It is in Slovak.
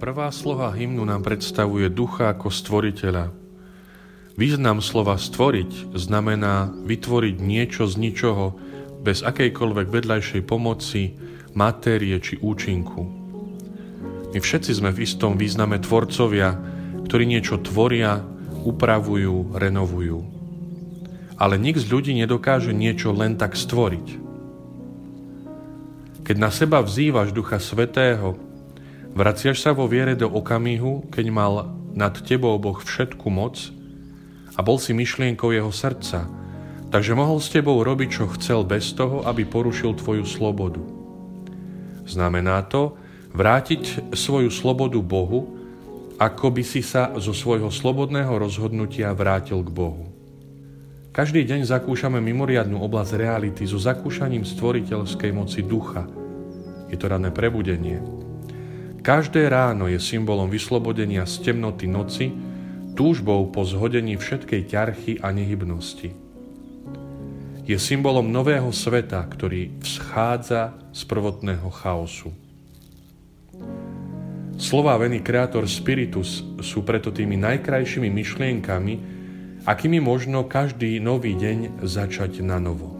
Prvá slova hymnu nám predstavuje ducha ako stvoriteľa. Význam slova stvoriť znamená vytvoriť niečo z ničoho, bez akejkoľvek vedľajšej pomoci, matérie či účinku. My všetci sme v istom význame tvorcovia, ktorí niečo tvoria, upravujú, renovujú. Ale nik z ľudí nedokáže niečo len tak stvoriť. Keď na seba vzývaš Ducha Svetého, Vraciaš sa vo viere do okamihu, keď mal nad tebou Boh všetku moc a bol si myšlienkou jeho srdca, takže mohol s tebou robiť, čo chcel bez toho, aby porušil tvoju slobodu. Znamená to vrátiť svoju slobodu Bohu, ako by si sa zo svojho slobodného rozhodnutia vrátil k Bohu. Každý deň zakúšame mimoriadnú oblasť reality so zakúšaním stvoriteľskej moci ducha. Je to rané prebudenie, Každé ráno je symbolom vyslobodenia z temnoty noci, túžbou po zhodení všetkej ťarchy a nehybnosti. Je symbolom nového sveta, ktorý vzchádza z prvotného chaosu. Slová veny Creator Spiritus sú preto tými najkrajšími myšlienkami, akými možno každý nový deň začať na novo.